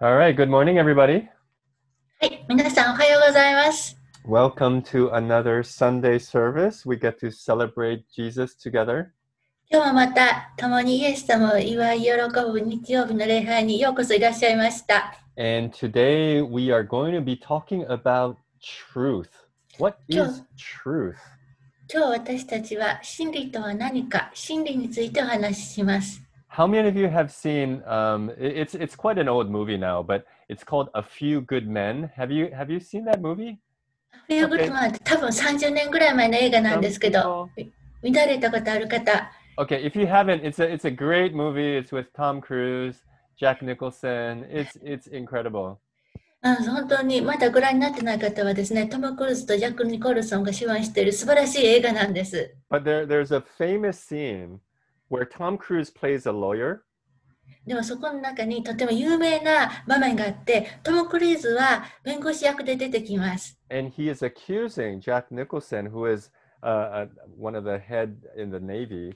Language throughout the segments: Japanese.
All right, good morning, everybody. はい、皆さんおはようございます。 Welcome to another Sunday service. We get to celebrate Jesus together. 今日はまた共にイエス様を祝い喜ぶ日曜日の礼拝にようこそいらっしゃいました。 And today we are going to be talking about truth. What is truth? 今日私たちは真理とは何か、真理についてお話しします。 How many of you have seen um, i- it's it's quite an old movie now, but it's called A Few Good Men. Have you have you seen that movie? フィーグッドマンって多分30年ぐらい前の映画なんですけど、見られたことある方、 Okay, if you haven't, it's a it's a great movie. It's with Tom Cruise, Jack Nicholson. It's it's incredible. うん、本当にまだご覧になってない方はですね、トム・クルーズとジャック・ニコルソンが主演している素晴らしい映画なんです。 But there there's a famous scene where Tom Cruise plays a lawyer でもそこの中にとても有名な場面があって、トム・クルーズは弁護士役で出てきます。and he is accusing Jack Nicholson, who is uh, uh, one of the head in the Navy,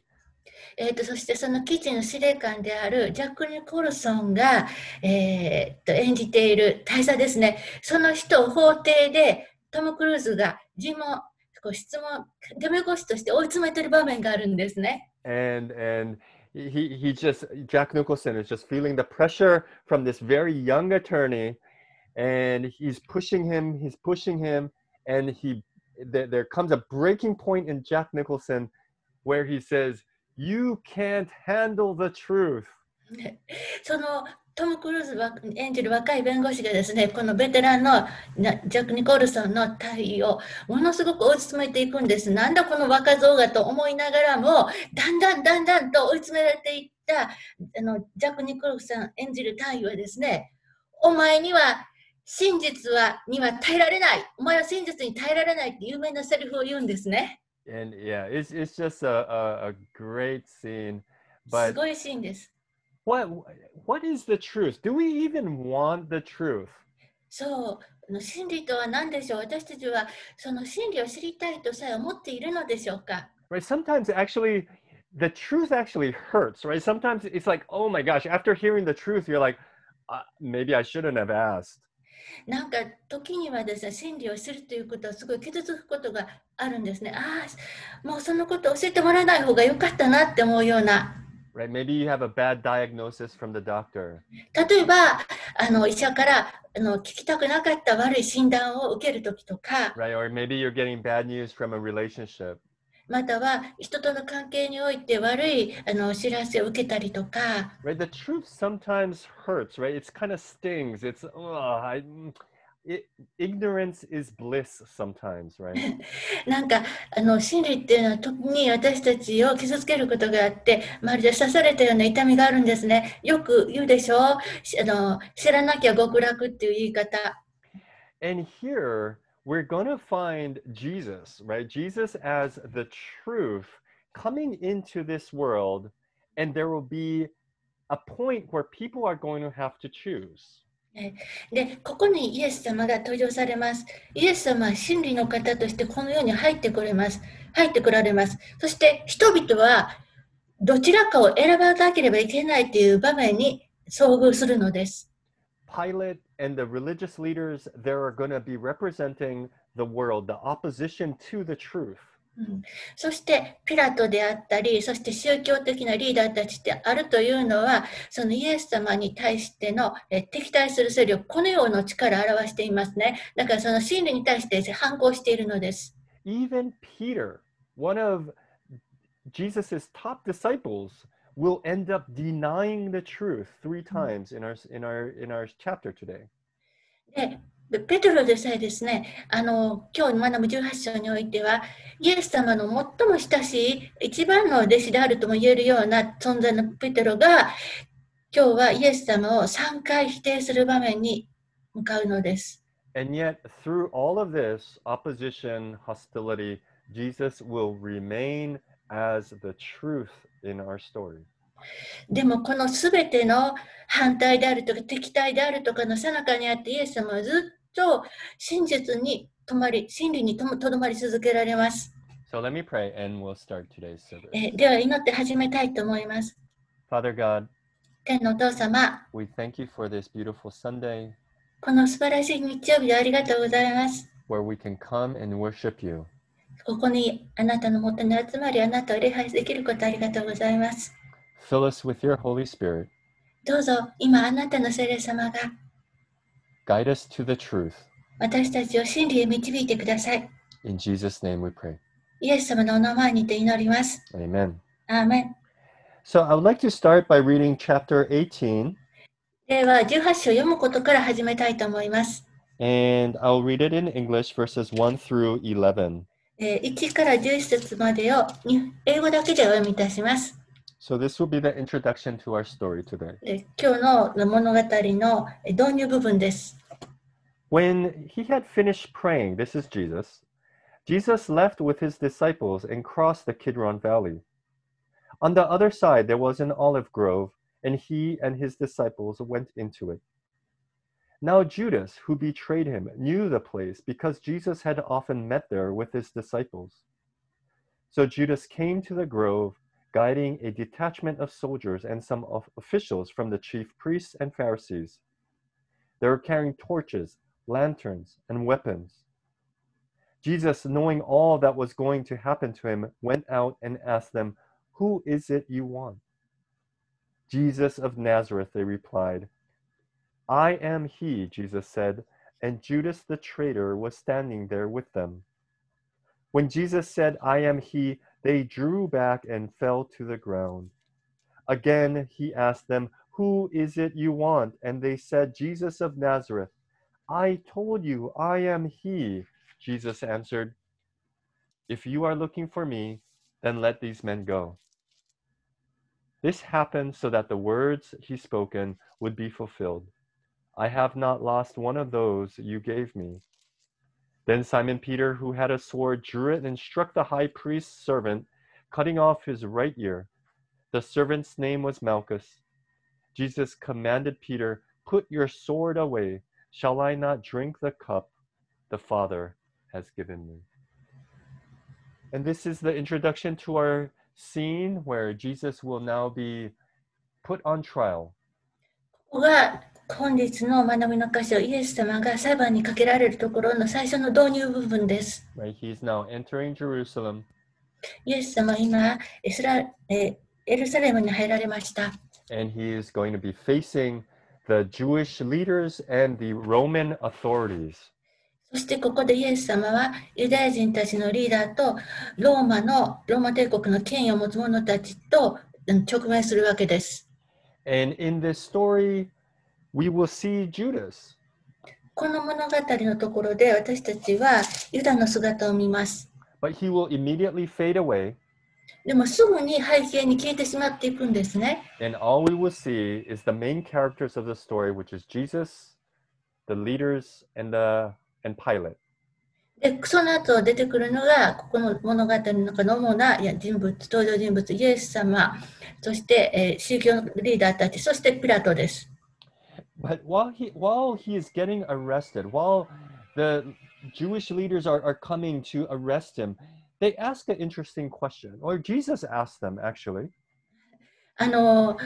えー、とそしてその基地の司令官であるジャック・ニコルソンが、えー、と演じている大佐ですね。その人を法廷でトム・クルーズが尋問、こう質問、デメ越しとして追い詰めている場面があるんですね。And and he he just Jack Nicholson is just feeling the pressure from this very young attorney, and he's pushing him, he's pushing him, and he there, there comes a breaking point in Jack Nicholson where he says, "You can't handle the truth." そのトム・クルーズが演じる若い弁護士がですね、このベテランのなジャック・ニコルソンの対応をものすごく追い詰めていくんです。なんだこの若造がと思いながらも、だんだんだんだんと追い詰められていったあのジャック・ニコルソン演じる対応はですね、お前には真実はには耐えられない。お前は真実に耐えられないって有名なセリフを言うんですね。And yeah, it's it's just a a, a great scene. す But ごいシーンです。what what is the truth? Do we even want the truth? そう、あの真理とは何でしょう私たちはその真理を知りたいとさえ思っているのでしょうか right sometimes actually the truth actually hurts right sometimes it's like oh my gosh after hearing the truth you're like uh, maybe i shouldn't have asked なんか時にはですね、真理を知るということはすごい傷つくことがあるんですね。ああ、もうそのこと教えてもらわない方がよかったなって思うような。 right maybe you have a bad diagnosis from the doctor 例えば、あの医者からあの聞きたくなかった悪い診断を受けるときとか、 right or maybe you're getting bad news from a relationship または人との関係において悪いあのお知らせを受けたりとか、 right the truth sometimes hurts right it's kind of stings it's oh, I, mm, it, ignorance is bliss sometimes right なんかあの真理っていうのは時に私たちを傷つけることがあってまるで刺されたような痛みがあるんですねよく言うでしょしあの知らなきゃ極楽っていう言い方 And here we're going to find Jesus, right? Jesus as the truth coming into this world, and there will be a point where people are going to have to choose. でここにイエス様が登場されますイエス様は真理の方としてこの世に入ってこれます入ってこられますそして人々はどちらかを選ばなければいけないという場面に遭遇するのです Pilate and the religious leaders, they're going to be representing the world, the opposition to the truth. うんそしてピラトであったり、そして宗教的なリーダーたちであるというのは、そのイエス様に対してのえ敵対する勢力、この世の力を表していますね。だからその真理に対して反抗しているのです。Even Peter, one of Jesus's top disciples, will end up denying the truth three times in our in our in our chapter today. で、ペトロでさえですね、あの今日の学ぶ18章においては、イエス様の最も親しい一番の弟子であるとも言えるような存在のペテロが、今日はイエス様を3回否定する場面に向かうのです。And yet, through all of this opposition, hostility, Jesus will remain as the truth in our story. でもこのすべての反対であるとか敵対であるとかの最中にあってイエス様はずっと真実に止まり、真理にとどまり続けられます。So let me pray and we'll start today's service. えーでは祈って始めたいと思います。Father God, 天のお父様、We thank you for this beautiful Sunday この素晴らしい日曜日でありがとうございます。where we can come and worship you. ここにあなたのもとに集まり、あなたを礼拝できることありがとうございます。Fill us with your Holy Spirit. どうぞ今あなたの聖霊様が Guide us to the truth. 私たちを真理へ導いてください。 In Jesus' name we pray. イエス様のお名前にて祈ります。 Amen. アーメン。 So I would like to start by reading chapter 18, では18章を読むことから始めたいと思います。 and I'll read it in English, verses 1 through 11. えー1から11節までをに英語だけでお読みいたします。 So this will be the introduction to our story today. で今日の物語のえー導入部分です。 When he had finished praying, this is Jesus, Jesus left with his disciples and crossed the Kidron Valley. On the other side, there was an olive grove, and he and his disciples went into it. Now, Judas, who betrayed him, knew the place because Jesus had often met there with his disciples. So Judas came to the grove, guiding a detachment of soldiers and some of officials from the chief priests and Pharisees. They were carrying torches, lanterns, and weapons. Jesus, knowing all that was going to happen to him, went out and asked them, Who is it you want? Jesus of Nazareth, they replied. I am he, Jesus said, and Judas the traitor was standing there with them. When Jesus said, I am he, they drew back and fell to the ground. Again, he asked them, Who is it you want? And they said, Jesus of Nazareth. I told you, I am he. Jesus answered, If you are looking for me, then let these men go. This happened so that the words he spoken would be fulfilled. I have not lost one of those you gave me. Then Simon Peter, who had a sword, drew it and struck the high priest's servant, cutting off his right ear. The servant's name was Malchus. Jesus commanded Peter, Put your sword away. Shall I not drink the cup the Father has given me? And this is the introduction to our scene where Jesus will now be put on trial. 本日の学びの箇所、イエス様が裁判にかけられるところの最初の導入部分です。Right? He's now entering Jerusalem イエス様は今、エスラえーエルサレムに入られました。and he is going to be facing the Jewish leaders and the Roman authorities. そしてここでイエス様はユダヤ人たちのリーダーとローマのローマ帝国の権威を持つ者たちとうん直面するわけです。And in this story, we will see Judas. この物語のところで私たちはユダの姿を見ます。 But he will immediately fade away, でもすぐに背景に消えてしまっていくんですね。 and all we will see is the main characters of the story, which is Jesus, the leaders, and the and Pilate. で、その後出てくるのが、ここの物語の中の主ないや人物、登場人物、イエス様、そして、えー宗教リーダーたち、そしてピラトです。 But while he while he is getting arrested, while the Jewish leaders are, are coming to arrest him, they ask an interesting question, or Jesus asked them actually. あの、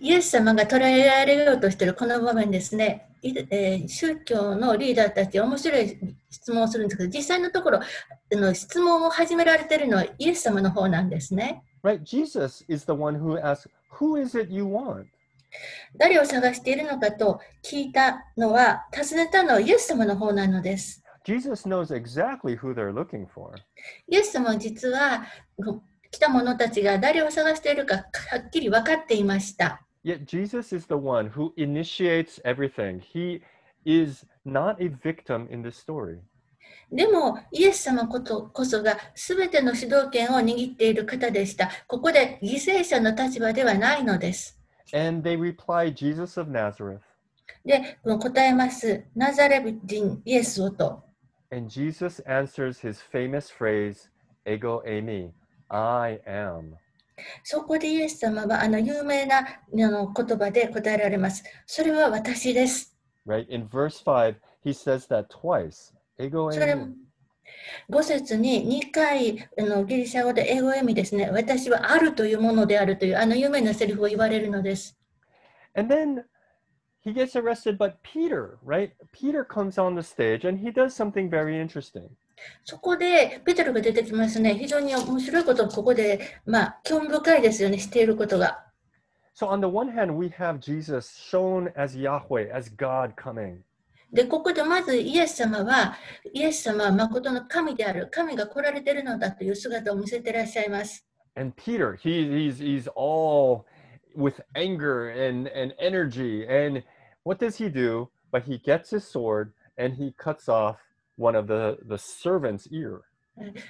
イエス様が捉えられようとしているこの場面ですね、いえー宗教のリーダーたち、面白い質問をするんですけど、実際のところ、あの質問を始められているのはイエス様の方なんですね。 Right? Jesus is the one who asks, Who is it you want? 誰を探しているのかと聞いたのは、尋ねたのはイエス様の方なのです。Jesus knows exactly who they're looking for. イエス様は実はこ来た者たちが誰を探しているかはっきり分かっていました。Yet Jesus is the one who initiates everything. He is not a victim in this story. でも、イエス様ことこそが全ての主導権を握っている方でした。ここで犠牲者の立場ではないのです。And they reply, Jesus of Nazareth. で、この答えます。ナザレ人イエスをと。 And Jesus answers his famous phrase, Ego eimi, I am. そこでイエス様はあの有名なあの言葉で答えられます。それは私です。 Right? In verse 5, he says that twice. Ego それ eimi. 5節に2回あのギリシャ語で英語意味ですね。私はあるというものであるというあの有名なセリフを言われるのです。 And then he gets arrested, but Peter, right? Peter comes on the stage and he does something very interesting. そこでペテロが出てきますね。非常に面白いことをここで、まあ、興味深いですよね、していることが。 So, on the one hand, we have Jesus shown as Yahweh, as God coming. で、ここでまずイエス様は、イエス様は誠の神である、神が来られているのだという姿を見せていらっしゃいます。 And Peter, he, he's, he's all with anger and, and energy. And what does he do? But he gets his sword and he cuts off one of the, the servant's ear.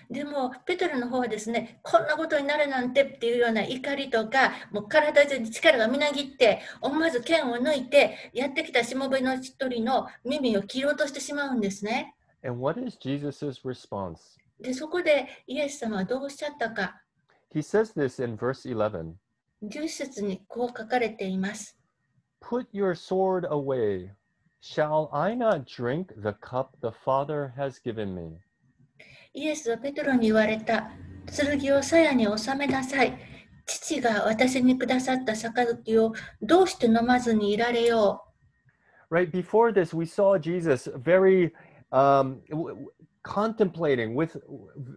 でも、ペテロの方はですね、こんなことになるなんてっていうような怒りとか、もう体中に力がみなぎって、思わず剣を抜いて、やってきたしもべの一人の耳を切ろうとしてしまうんですね。And what is Jesus' response? で、そこでイエス様はどうおっしゃったか、He says this in verse 11 10節にこう書かれています。Put your sword away. Shall I not drink the cup the Father has given me? イエスはペテロに言われた。剣を鞘に収めなさい。父が私にくださった杯をどうして飲まずにいられよ Right before this, we saw Jesus very um, w- w- contemplating with,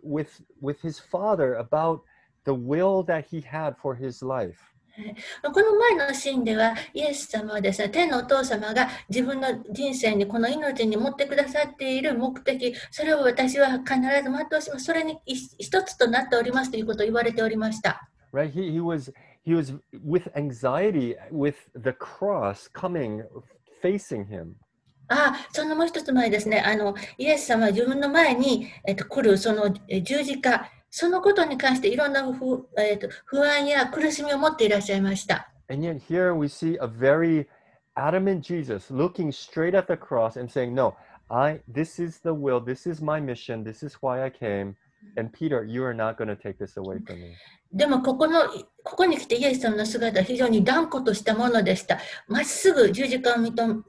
with, with his Father about the will that he had for his life. う。この前のシーンでは、イエス様はですね、天のお父様が自分の人生に、この命に持ってくださっている目的、それを私は必ず全うします。それに一一つとなっておりますということを言われておりました。Right? He, he was he was with anxiety with the cross coming facing him. ああ、そのもう一つ前ですね、あのイエス様は自分の前に、えっと、来るそのえ十字架、そのことに関していろんな不,、えっと、不安や苦しみを持っていらっしゃいました。And yet here we see a very adamant Jesus looking straight at the cross and saying, "No, I this is the will, this is my mission, this is why I came." And Peter, you are not going to take this away from me. でもここの、ここに来てイエス様の姿は非常に断固としたものでした。まっすぐ十字架を見と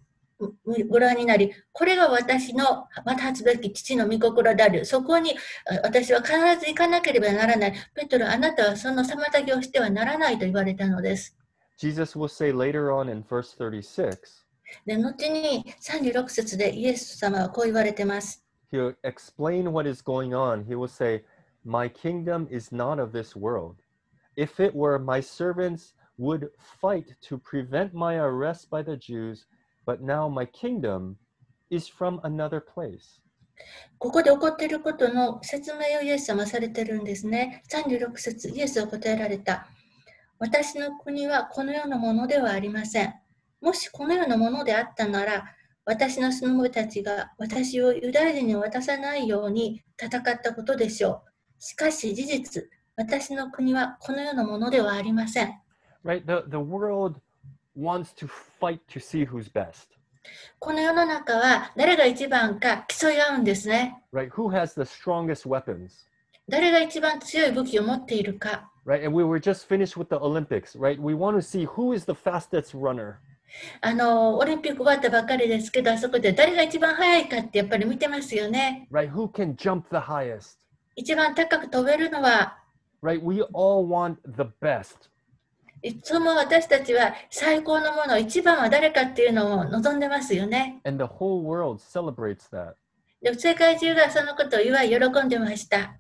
ご覧になり、これが私のまた発べき父の御心である。そこにあ私は必ず行かなければならない。ペトロ、あなたはその妨げをしてはならないと言われたのです。Jesus will say later on in verse 36, で、後に36節でイエス様はこう言われてます。he'll explain what is going on. He will say, My kingdom is not of this world. If it were, my servants would fight to prevent my arrest by the Jews, but now my kingdom is from another place. ここで起こっていることの説明をイエス様はされてるんですね。36節イエスは答えられた。私の国はこの世のものではありません。もしこの世のものであったなら、私のしもべたちが私をユダヤ人に渡さないように戦ったことでしょう。しかし事実、私の国はこの世のものではありません。Right? The, the world wants to fight to see who's best. この世の中は誰が一番か競い合うんですね。 Right? Who has the strongest weapons? 誰が一番強い武器を持っているか。 Right? And we were just finished with the Olympics, right? We want to see who is the fastest runner. あのオリンピック終わったばかりですけど、あそこで誰が一番速いかってやっぱり見てますよね。 Right? Who can jump the highest? 一番高く飛べるのは、 Right? We all want the best. いつも私たちは最高のもの、一番は誰かっていうのを望んでますよね。And the whole world celebrates that. で世界中がそのことを祝い喜んでました。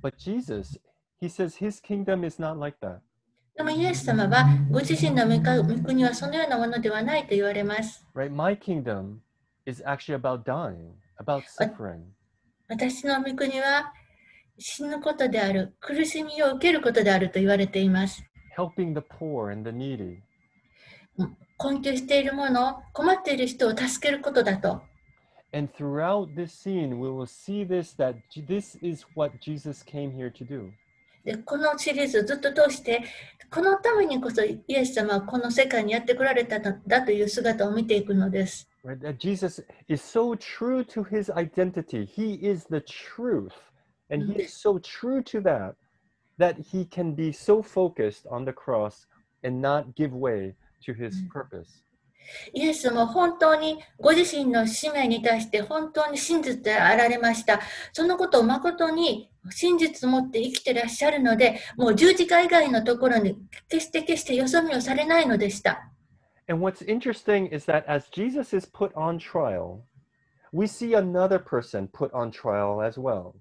But Jesus, he says his kingdom is not like that. でもイエス様はご自身の御国はそのようなものではないと言われます。Right? My kingdom is actually about dying, about suffering. 私の御国は死ぬことである、苦しみを受けることであると言われています。helping the poor and the needy. 困窮しているもの、困っている人を助けることだと。 And throughout this scene, we will see this that J- this is what Jesus came here to do. でこのシリーズをずっと通してこのためにこそイエス様はこの世界にやってこられたのだという姿を見ていくのです。 Right? That Jesus is so true to his identity. He is the truth. And he is so true to that that he can be so focused on the cross and not give way to his Mm. purpose. イエス様は本当にご自身の使命に対して本当に真実であられました。そのことを誠に真実を持って生きてらっしゃるので、もう十字架以外のところに決して決してよそ見をされないのでした。 And what's interesting is that as Jesus is put on trial, we see another person put on trial as well.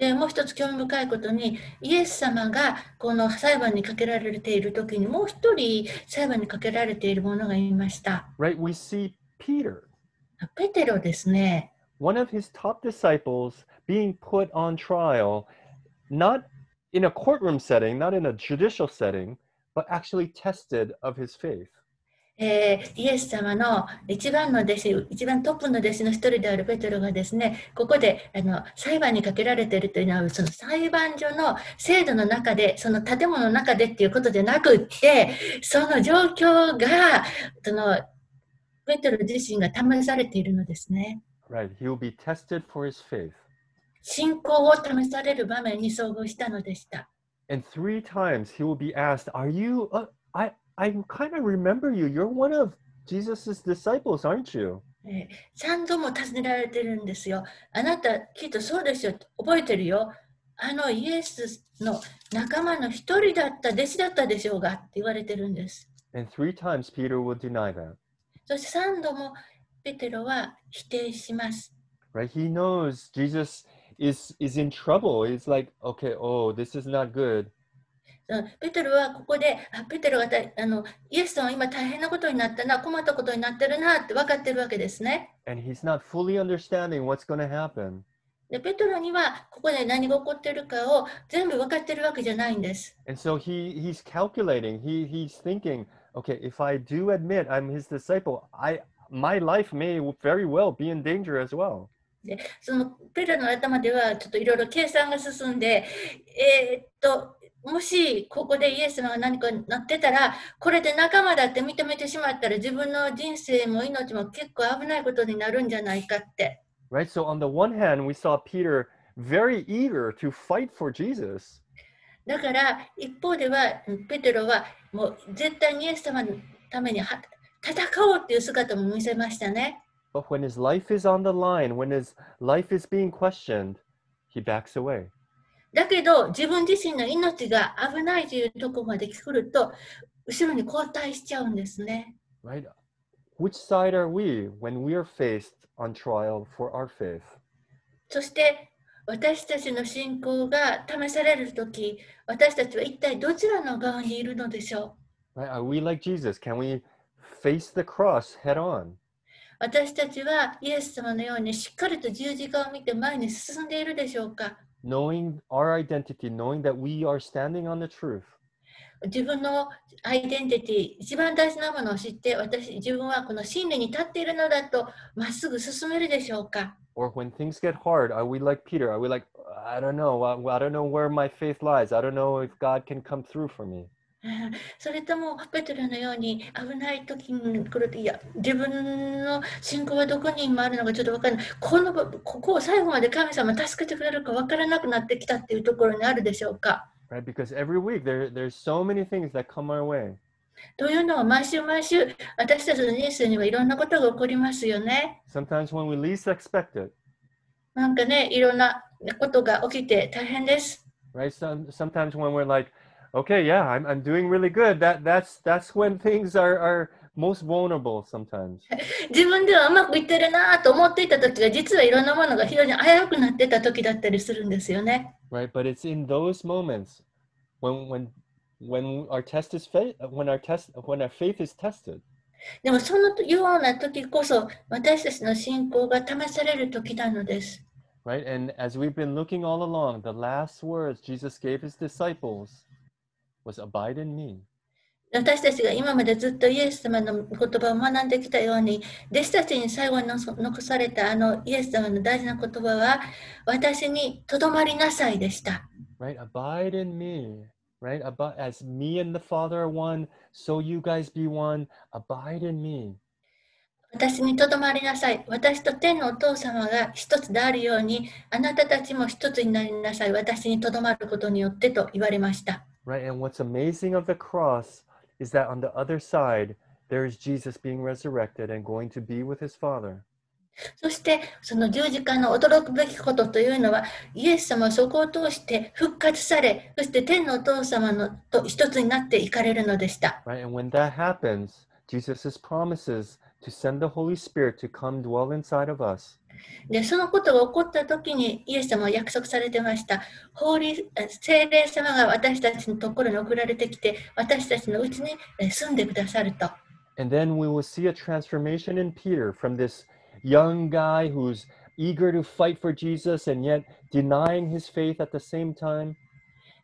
でもう一つ興味深いことに、イエス様がこの裁判にかけられている時に、もう一人裁判にかけられている者がいました。Right? We see Peter, ペテロですね。one of his top disciples, being put on trial, not in a courtroom setting, not in a judicial setting, but actually tested of his faith. えーイエス様の一番の弟子、一番トップの弟子の一人であるペテロがですね、ここであの裁判にかけられているというのは、その裁判所の制度の中で、その建物の中でっていうことじゃなくって、その状況が、そのペテロ自身が試されているのですね。Right? He will be tested for his faith. 信仰を試される場面に遭遇したのでした。And three times he will be asked, Are you, uh, I, I kind of remember you. You're one of Jesus's disciples, aren't you? えー三度も尋ねられてるんですよ。あなた、きっとそうですよ。覚えてるよ。あのイエスの仲間の一人だった、弟子だったでしょうがって言われてるんです。 And three times Peter will deny that. そして三度もペテロは否定します。 Right? He knows Jesus is is in trouble. He's like, okay, oh, this is not good. うんペテロはここで、あペテロがたあのイエスさんは今大変なことになったな、困ったことになってるなって分かってるわけですね。And he's not fully understanding what's going to happen. でペテロにはここで何が起こってるかを全部分かってるわけじゃないんです。And so he he's calculating. He he's thinking, okay, if I do admit I'm his disciple, I my life may very well be in danger as well. でそのペテロの頭ではちょっといろいろ計算が進んで、えーっともしここでイエス様が何かなってたらこれで仲間だって認めてしまったら自分の人生も命も結構危ないことになるんじゃないかって。Right? So on the one hand, we saw Peter very eager to fight for Jesus. だから一方ではペテロはもう絶対にイエス様のためには戦おうっていう姿も見せましたね。But when his life is on the line, when his life is being questioned, he backs away. だけど自分自身の命が危ないというところまで来ると後ろに後退しちゃうんですね。Right? Which side are we when we are faced on trial for our faith? そして私たちの信仰が試されるとき私たちは一体どちらの側にいるのでしょう？Right? Are we like Jesus? Can we face the cross head on? 私たちはイエス様のようにしっかりと十字架を見て前に進んでいるでしょうか？knowing our identity, knowing that we are standing on the truth, 自分のアイデンティティ、一番大事なものを知って、私、自分はこの真理に立っているのだと、まっすぐ進めるでしょうか or when things get hard, are we like Peter? Are we like, I don't know, I, I don't know where my faith lies. I don't know if God can come through for me. それとも、ペテロのように危ない時に来ると、いや、自分の信仰はどこに今あるのかちょっと分からない。この、ここを最後まで神様助けてくれるか分からなくなってきたっていうところにあるでしょうか Right? Because every week there, there's so many things that come our way. というのは、毎週毎週、私たちの人生にはいろんなことが起こりますよね。Sometimes when we least expect it, なんかね、いろんなことが起きて大変です。right? Some, sometimes when we're like, okay, yeah, I'm, I'm doing really good. That, that's, that's when things are, are most vulnerable sometimes. 自分ではうまくいってるなと思っていた時が実はいろんなものが非常に危うくなってた時だったりするんですよね。 right? But it's in those moments when, when, when our test is fa- when our test, when our faith is tested, でもそのような時こそ私たちの信仰が試される時なのです。 right? And as we've been looking all along, the last words Jesus gave his disciples was abide in me. 私たちが今までずっとイエス様の言葉を学んできたように弟子たちに最後に残されたあのイエス様の大事な言葉は私にとどまりなさいでした。right? Abide in me, right? As me and the Father are one, so you guys be one. Abide in me. 私にとどまりなさい。私と天のお父様が一つであるように、あなたたちも一つになりなさい。私にとどまることによってと言われました。Right? And what's amazing of the cross is that on the other side, there is Jesus being resurrected and going to be with his Father. そして、その十字架の驚くべきことというのは、イエス様はそこを通して復活され、そして天のお父様のと一つになっていかれるのでした。 Right? And when that happens, Jesus' promises to send the Holy Spirit to come dwell inside of us. で、そのことが起こった時にイエス様は約束されてました。法律聖霊様が私たちのところに送られてきて、私たちのうちに住んでくださると。And then we will see a transformation in Peter from this young guy who's eager to fight for Jesus and yet denying his faith at the same time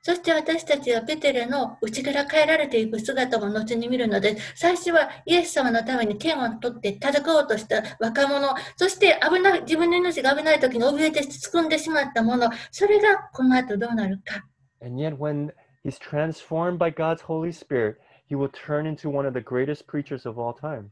そして私たちはペテレの内から変えられていく姿も後に見るので、最初はイエス様のために剣を取って戦おうとした若者、そして危ない自分の命が危ない時に怯えて突っ込んでしまったもの、それがこの後どうなるか。And yet, when he's transformed by God's Holy Spirit, he will turn into one of the greatest preachers of all time.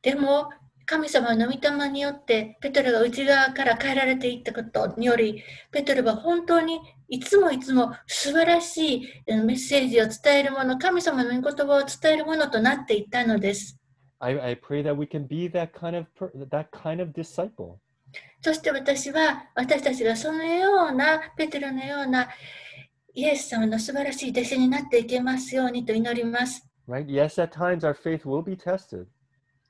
でも、神様の御霊によって、ペトロが内側から変えられていったことにより、ペトロは本当にいつもいつも素晴らしいうんメッセージを伝えるもの、神様の御言葉を伝えるものとなっていったのです。I, I pray that we can be that kind of that kind of disciple. そして私は、私たちがそのような、ペテロのような、イエス様の素晴らしい弟子になっていけますようにと祈ります。Right? Yes, at times our faith will be tested.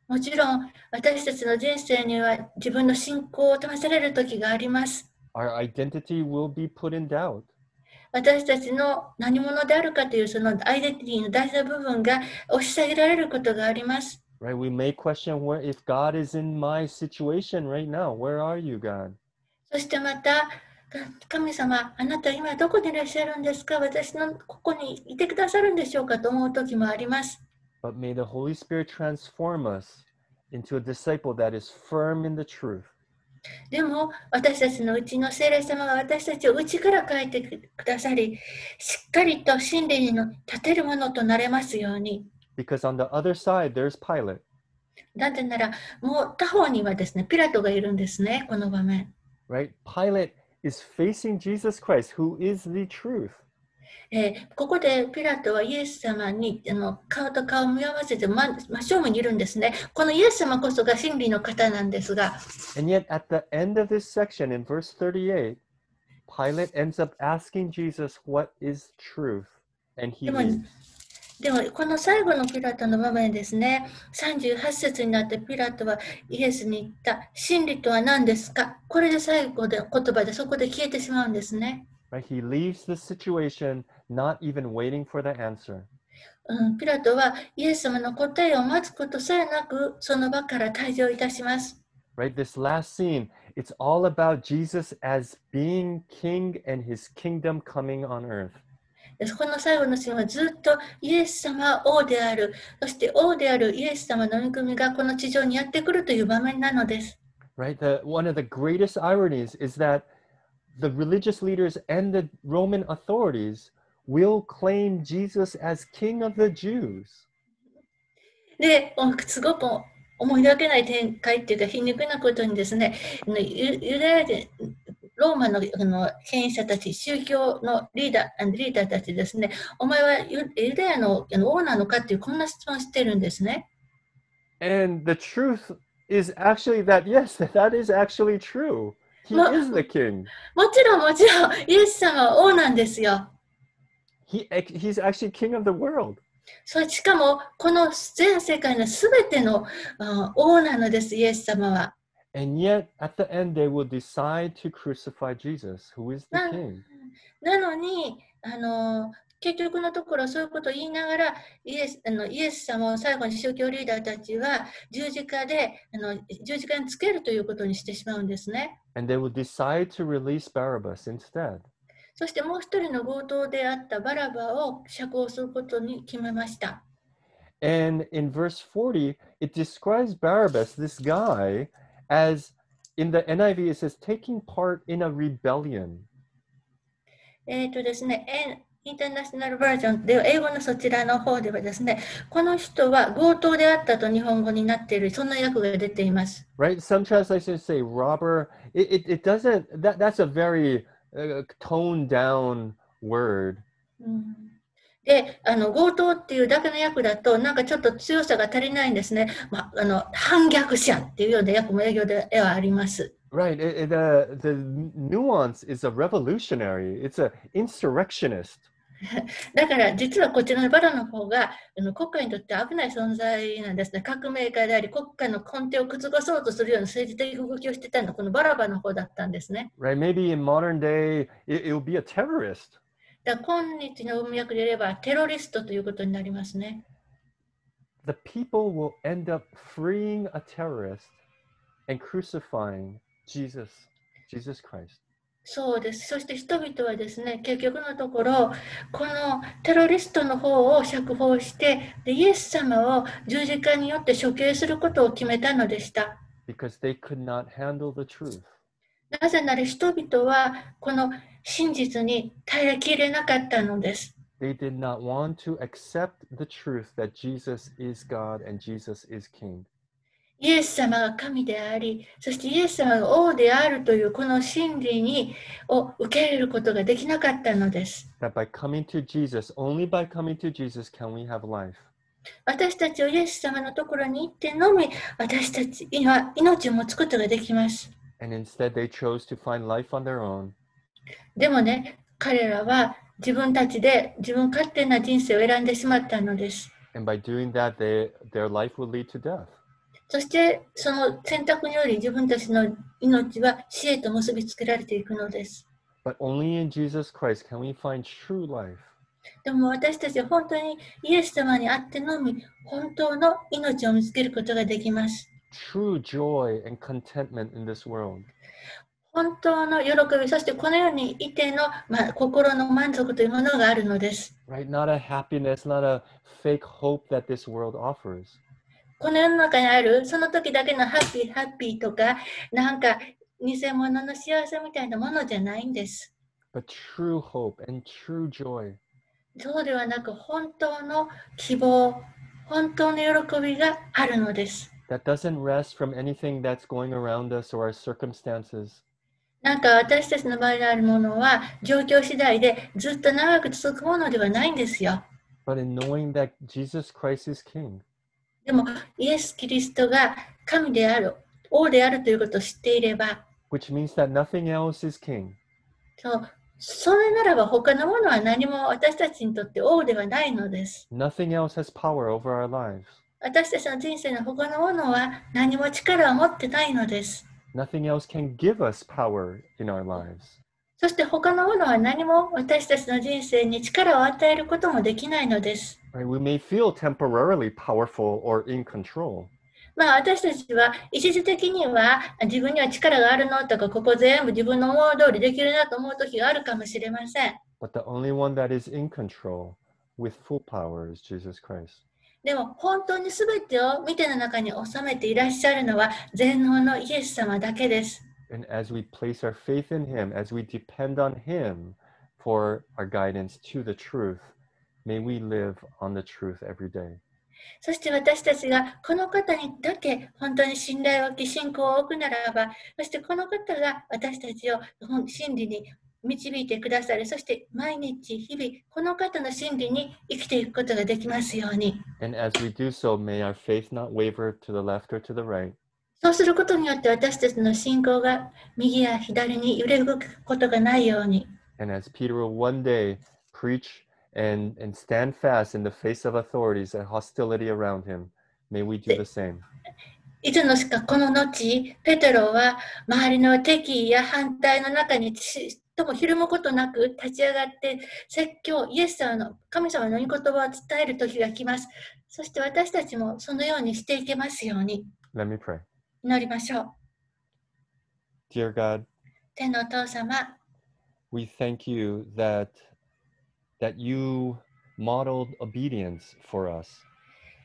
もちろん、私たちの人生には自分の信仰を試される時があります。Our identity will be put in doubt. 私たちの何者であるかというそのアイデンティティの大事な部分が押し下げられることがあります。Right? We may question where if God is in my situation right now. Where are you, God? そしてまた、神様、あなた今どこにいらっしゃるんですか？私のここにいてくださるんでしょうか？と思う時もあります。But may the Holy Spirit transform us into a disciple that is firm in the truth. でも私たちのうちの聖霊様が私たちを内から変えてくださり、しっかりと真理に立てるものとなれますように。 Because on the other side, there's Pilate. なぜなら、もう他方にはですね、ピラトがいるんですね、この場面。 Right? Pilate is facing Jesus Christ, who is the truth. えーここでピラトはイエス様にあの顔と顔を見合わせて真真正面にいるんですね。このイエス様こそが真理の方なんですが、And yet, at the end of this section in verse 38, Pilate ends up asking Jesus, What is truth? And he でも.でもこの最後のピラトの場面ですね、38節になってピラトはイエスに言った、真理とは何ですか？これで最後で言葉でそこで消えてしまうんですね。Right? He leaves the situation, not even waiting for the answer. うん、ピラトはイエス様の答えを待つことさえなく、その場から退場いたします。 Right? This last scene, it's all about Jesus as being king and his kingdom coming on earth. でこの最後のシーンはずっとイエス様は王である、そして王であるイエス様の御組がこの地上にやってくるという場面なのです。 Right? The, one of the greatest ironies is that the religious leaders and the Roman authorities will claim Jesus as king of the Jews. で、おすごく思いがけない展開っていうか皮肉なことにですね、あのユユダヤ人、ローマのあの権威者たち、宗教のリーダーあのリーダーたちですね、お前はユユダヤのあの王なのかっていうこんな質問してるんですね。 And the truth is actually that, yes, that is actually true. He is the king. もちろんもちろん、イエス様は王なんですよ。He, he's actually king of the world. そうしかも、この全世界のすべてのあ王なのです、イエス様は。And yet, at the end, they will decide to crucify Jesus, who is the king. なのに、あの結局のところそういうことを言いながらイエスあのイエス様を最後に宗教リーダーたちは十字架であの十字架につけるということにしてしまうんですね。And they will decide to release Barabbas instead. そしてもう一人の強盗であったバラバを釈放することに決めました。And in verse 40, it describes Barabbas, this guy, as in the NIV, it says taking part in a rebellion. えっ、とですね、えインターナショナルバージョンでは、英語のそちらの方ではですね、この人は強盗であったと日本語になっている、そんな訳が出ています。right? Some translations say robber. It, it, it doesn't, that, that's a very uh, toned down word. うんであの強盗っていうだけの訳だとなんかちょっと強さが足りないんですね。まあ、あの反逆者っていうような訳も営業ではあります。Right. It, it, uh, the nuance is a revolutionary, it's a insurrectionist. だから実はこちらのバラの方があの国家にとって危ない存在なんですね。革命家であり国家の根底を覆そうとするような政治的動きをしてたのはこのバラバの方だったんですね。Right? Maybe in modern day, it, it will be a terrorist. だ今日の文脈で言えばテロリストということになりますね。The people will end up freeing a terrorist and crucifying Jesus, Jesus Christ. そうです。そして人々はですね、結局のところ、このテロリストの方を釈放して、でイエス様を十字架によって処刑することを決めたのでした。because they could not handle the truth. なぜなら人々はこの真実に耐えきれなかったのです。They did not want to accept the truth that Jesus is God and Jesus is King. イエス様が神であり、そしてイエス様が王であるというこの真理にを受け入れることができなかったのです。Jesus, 私たちをイエス様のところに行ってのみ、私たちは命を持つことができます。でもね、彼らは自分たちで自分勝手な人生を選んでしまったのです。And by doing that, they, their life will lead to death. そしてその選択により自分たちの命は死へと結びつけられていくのです。But only in Jesus Christ can we find true life. でも私たちは本当にイエス様にあってのみ本当の命を見つけることができます。True joy and contentment in this world. 本当の喜び、そしてこの世にいての、まあ、心の満足というものがあるのです。Right? Not a happiness, not a fake hope that this world offers. この世の中にあるその時だけのハッピーハッピーとかなんか偽物の幸せみたいなものじゃないんです。But true hope and true joy. そうではなく本当の希望、本当の喜びがあるのです。that doesn't rest from anything that's going around us or our circumstances, なんか私たちの場合にあるものは状況次第でずっと長く続くものではないんですよ。but in knowing that Jesus Christ is King. でもイエス・キリストが神である、王であるということを知っていれば、which means that nothing else is king. そうそれならば他のものは何も私たちにとって王ではないのです。Nothing else has power over our lives. 私たちの人生の他のものは何も力を持ってないのです。Nothing else can give us power in our lives. そして他のものは何も私たちの人生に力を与えることもできないのです。Right? We may feel temporarily powerful or in control, まあ私たちは一時的には自分には力があるのとかここ全部自分の思う通りできるなと思う時があるかもしれません。but the only one that is in control with full power is Jesus Christ. でも本当に全てを見ての中に収めていらっしゃるのは全能のイエス様だけです。And as we place our faith in Him, as we depend on Him for our guidance to the truth, may we live on the truth every day. そして私たちがこの方にだけ本当に信頼を置き信仰を置くならば、そしてこの方が私たちを本真理に導いてくださり、そして毎日日々この方の真理に生きていくことができますように。 And as we do so, may our faith not waver to the left or to the right, そうすることによって私たちの信仰が右や左に揺れ動くことがないように。and as Peter will one day preach and, and stand fast in the face of authorities and hostility around him, may we do the same. いつのしかこの後、ペテロは周りの敵意や反対の中にちともひるむことなく立ち上がって説教、イエス様の神様の御言葉を伝える時が来ます。そして私たちもそのようにしていけますように Let me pray. 祈りましょう。Dear God, 天のお父様、we thank you that that you modeled obedience for us.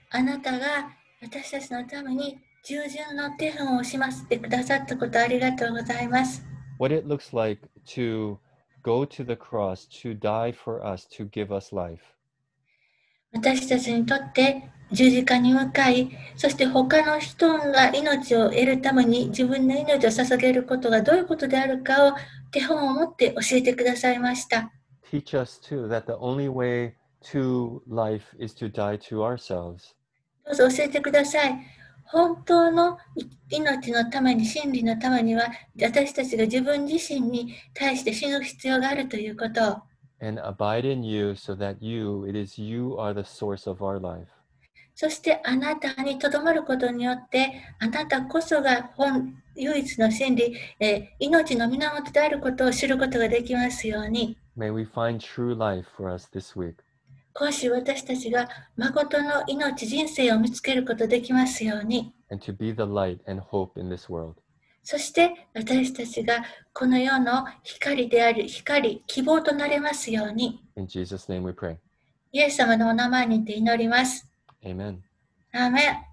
あなたが私たちのために従順の手本をしまってくださったことありがとうございます。What it looks like to go to the cross, to die for us, to give us life. 私たちにとって十字架に向かい、そして他の人が命を得るために自分の命を捧げることがどういうことであるかを手本を持って教えてくださいました。Teach us too that the only way to life is to die to ourselves. どうぞ教えてください。本当の命のために、真理のためには、私たちが自分自身に対して死ぬ必要があるということを、and abide in you so that you, it is you are the source of our life. そしてあなたにとどまることによって、あなたこそが本唯一の真理、えー命の源であることを知ることができますように、May we find true life for us this week. 今週私たちが誠の命、人生を見つけることできますように、and to be the light and hope in this world. そして私たちがこの世の光である光、希望となれますように、In Jesus' name we pray. イエス様のお名前にて祈ります。Amen. アーメン